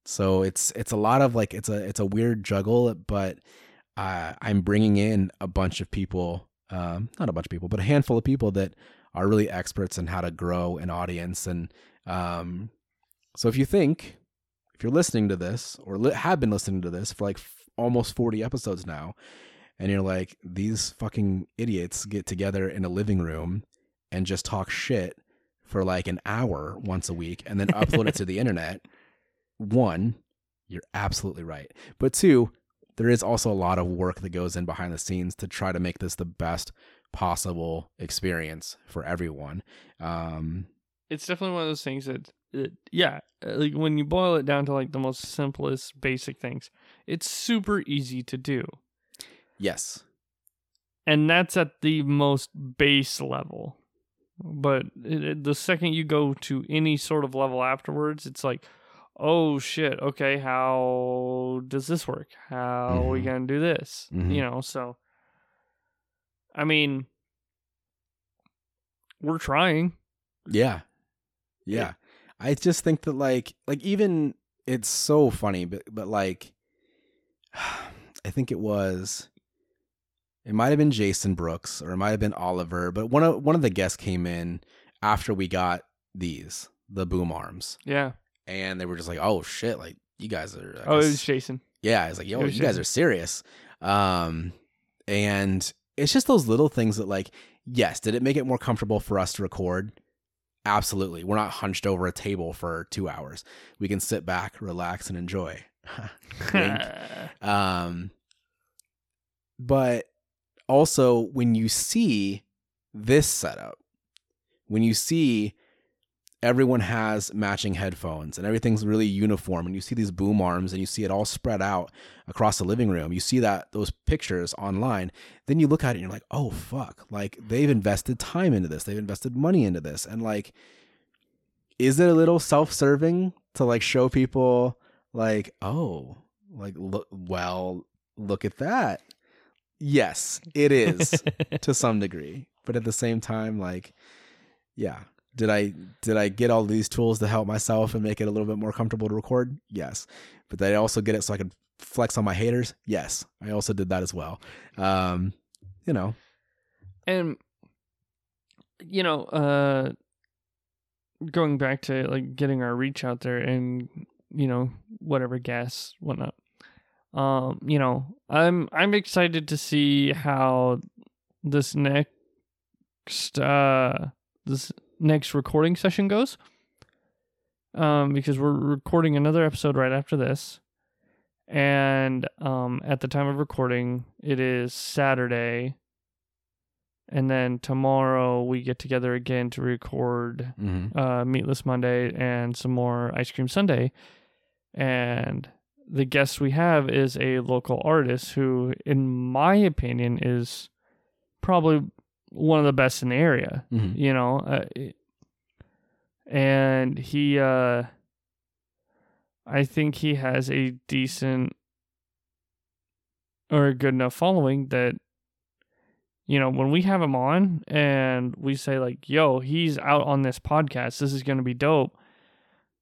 so it's it's a lot of like it's a it's a weird juggle but uh, i'm bringing in a bunch of people um not a bunch of people but a handful of people that are really experts in how to grow an audience. And um so if you think if you're listening to this or li- have been listening to this for like f- almost 40 episodes now and you're like these fucking idiots get together in a living room and just talk shit for like an hour once a week and then upload it to the internet. One you're absolutely right. But two there is also a lot of work that goes in behind the scenes to try to make this the best possible experience for everyone. Um it's definitely one of those things that, that yeah uh, like when you boil it down to like the most simplest basic things it's super easy to do yes and that's at the most base level but it, it- the second you go to any sort of level afterwards it's like oh shit okay how does this work how are we Mhm. gonna do this Mhm. you know so i mean we're trying Yeah. Yeah. I just think that like like even it's so funny but but like [sighs] I think it was it might have been Jason Brooks or it might have been Oliver, but one of one of the guests came in after we got these, the boom arms. yeah And they were just like, "Oh shit, like you guys are I oh it was jason yeah, I was like, yo, It you was guys are serious. Um, and it's just those little things that, like, yes, did it make it more comfortable for us to record? Absolutely. We're not hunched over a table for two hours. We can sit back, relax, and enjoy. [laughs] [laughs] Um, but also, when you see this setup, when you see everyone has matching headphones and everything's really uniform and you see these boom arms and you see it all spread out across the living room you see that those pictures online then you look at it and you're like oh fuck. Like they've invested time into this. They've invested money into this. And like is it a little self-serving to like show people like oh like look well look at that yes it is [laughs] to some degree but at the same time like yeah. Did i did i get all these tools to help myself and make it a little bit more comfortable to record? Yes. But did i also get it so i could flex on my haters? Yes i also did that as well. Um you know. And you know uh going back to like getting our reach out there and you know whatever gas whatnot um you know i'm i'm excited to see how this next uh this next recording session goes um because we're recording another episode right after this and um at the time of recording it is saturday and then tomorrow we get together again to record mm-hmm. uh, Meatless Monday and some more Ice Cream Sunday. And the guest we have is a local artist who, in my opinion, is probably one of the best in the area. Mhm. You know, uh, and he, uh, I think he has a decent or a good enough following that you know when we have him on and we say like yo he's out on this podcast this is going to be dope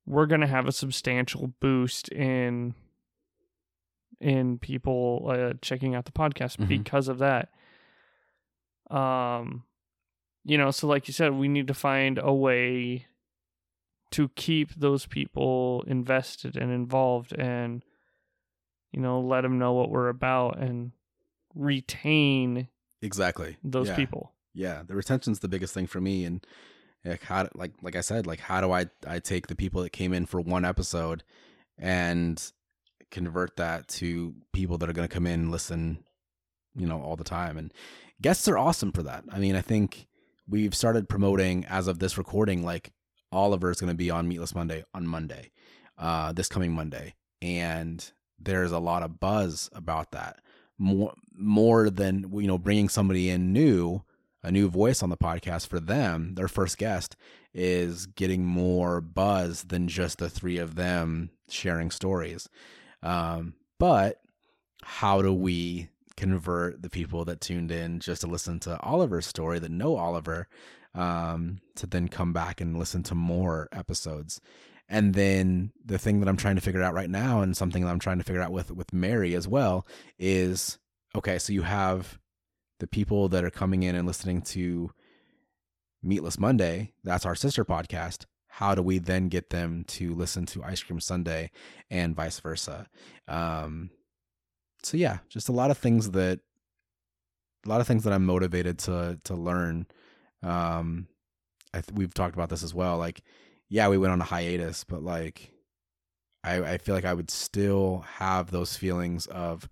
we're going to have a substantial boost in in people uh, checking out the podcast Mhm. because of that um you know so like you said we need to find a way to keep those people invested and involved and you know let them know what we're about and retain Exactly. those Yeah. people yeah the retention's the biggest thing for me and like how like like i said like how do i i take the people that came in for one episode and convert that to people that are going to come in and listen you know all the time. And guests are awesome for that. I mean i think we've started promoting as of this recording like oliver is going to be on meatless monday on monday uh this coming monday. And there's a lot of buzz about that. More more than you know bringing somebody in new a new voice on the podcast for them their first guest is getting more buzz than just the three of them sharing stories um, but how do we convert the people that tuned in just to listen to oliver's story that know oliver um, to then come back and listen to more episodes and then the thing that i'm trying to figure out right now and something that i'm trying to figure out with with mary as well is okay so you have the people that are coming in and listening to Meatless Monday, that's our sister podcast. How do we then get them to listen to Ice Cream Sunday and vice versa? Um, so yeah, just a lot of things that a lot of things that I'm motivated to to learn. Um, I th- we've talked about this as well. Like, yeah, we went on a hiatus, but like, I I feel like I would still have those feelings of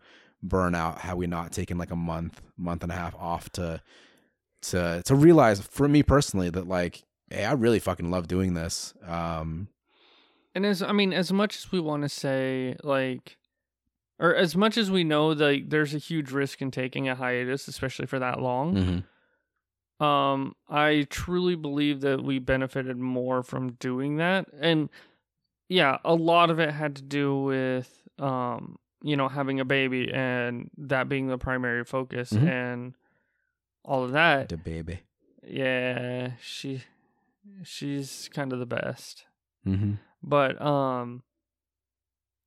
burnout had we not taken like a month month and a half off to to to realize for me personally that like hey i really fucking love doing this um And as I mean, as much as we want to say like, or as much as we know that there's a huge risk in taking a hiatus, especially for that long, mhm, um, I truly believe that we benefited more from doing that. And yeah, a lot of it had to do with um, you know, having a baby and that being the primary focus Mhm. and all of that. the baby Yeah, she she's kind of the best. mm-hmm. but um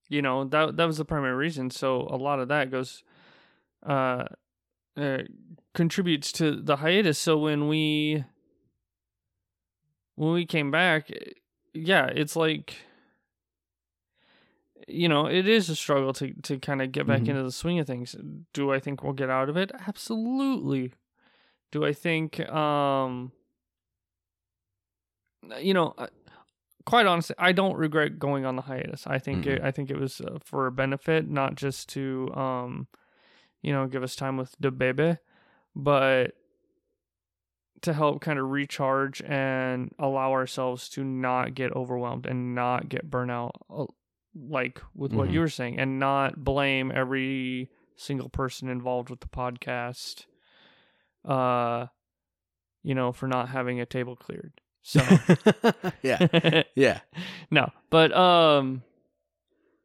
you know that that was the primary reason so a lot of that goes uh, uh contributes to the hiatus so when we when we came back yeah it's like you know it is a struggle to to kind of get back Mhm. into the swing of things do i think we'll get out of it absolutely do i think um you know quite honestly i don't regret going on the hiatus. I think it, i think it was uh, for a benefit not just to um you know give us time with the baby but to help kind of recharge and allow ourselves to not get overwhelmed and not get burnout uh, like with what Mhm. you were saying and not blame every single person involved with the podcast uh you know for not having a table cleared so [laughs] yeah. [laughs] Yeah. No but um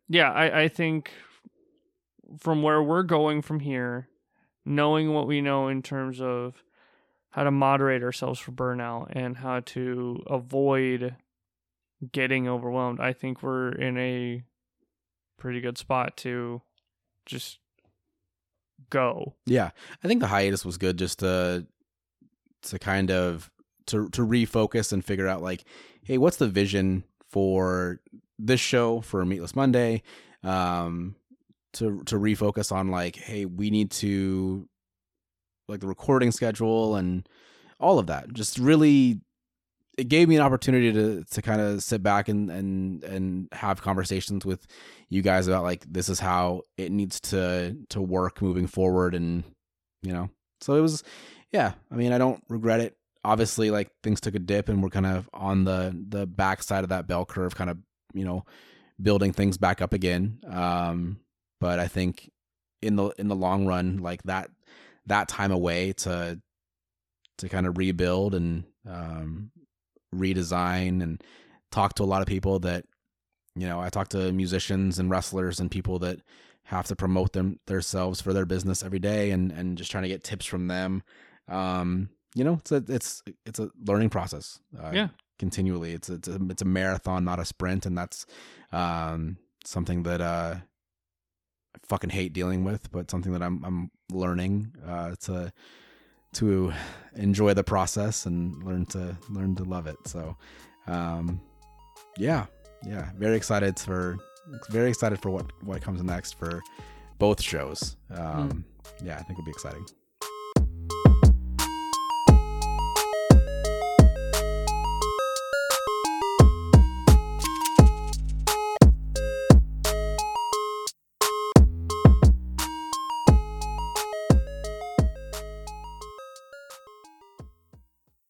yeah i i think from where we're going from here knowing what we know in terms of how to moderate ourselves for burnout and how to avoid getting overwhelmed i think we're in a pretty good spot to just go. Yeah. I think the hiatus was good just to to kind of to to refocus and figure out like hey what's the vision for this show for meatless monday? Um to to refocus on like hey we need to like the recording schedule and all of that. Just really it gave me an opportunity to to kind of sit back and and and have conversations with you guys about like this is how it needs to to work moving forward and you know. So it was yeah i mean i don't regret it obviously like things took a dip and we're kind of on the the back side of that bell curve kind of you know building things back up again. Um, but I think in the in the long run, like that that time away to to kind of rebuild and um, redesign and talk to a lot of people that you know I talk to musicians and wrestlers and people that have to promote them themselves for their business every day and and just trying to get tips from them um you know it's a it's it's a learning process uh, Yeah. continually. It's a, it's a it's a marathon not a sprint. And that's um something that uh I fucking hate dealing with but something that I'm I'm learning uh to to enjoy the process and learn to learn to love it. So um yeah yeah. Very excited for very excited for what what comes next for both shows. Um yeah i think it'll be exciting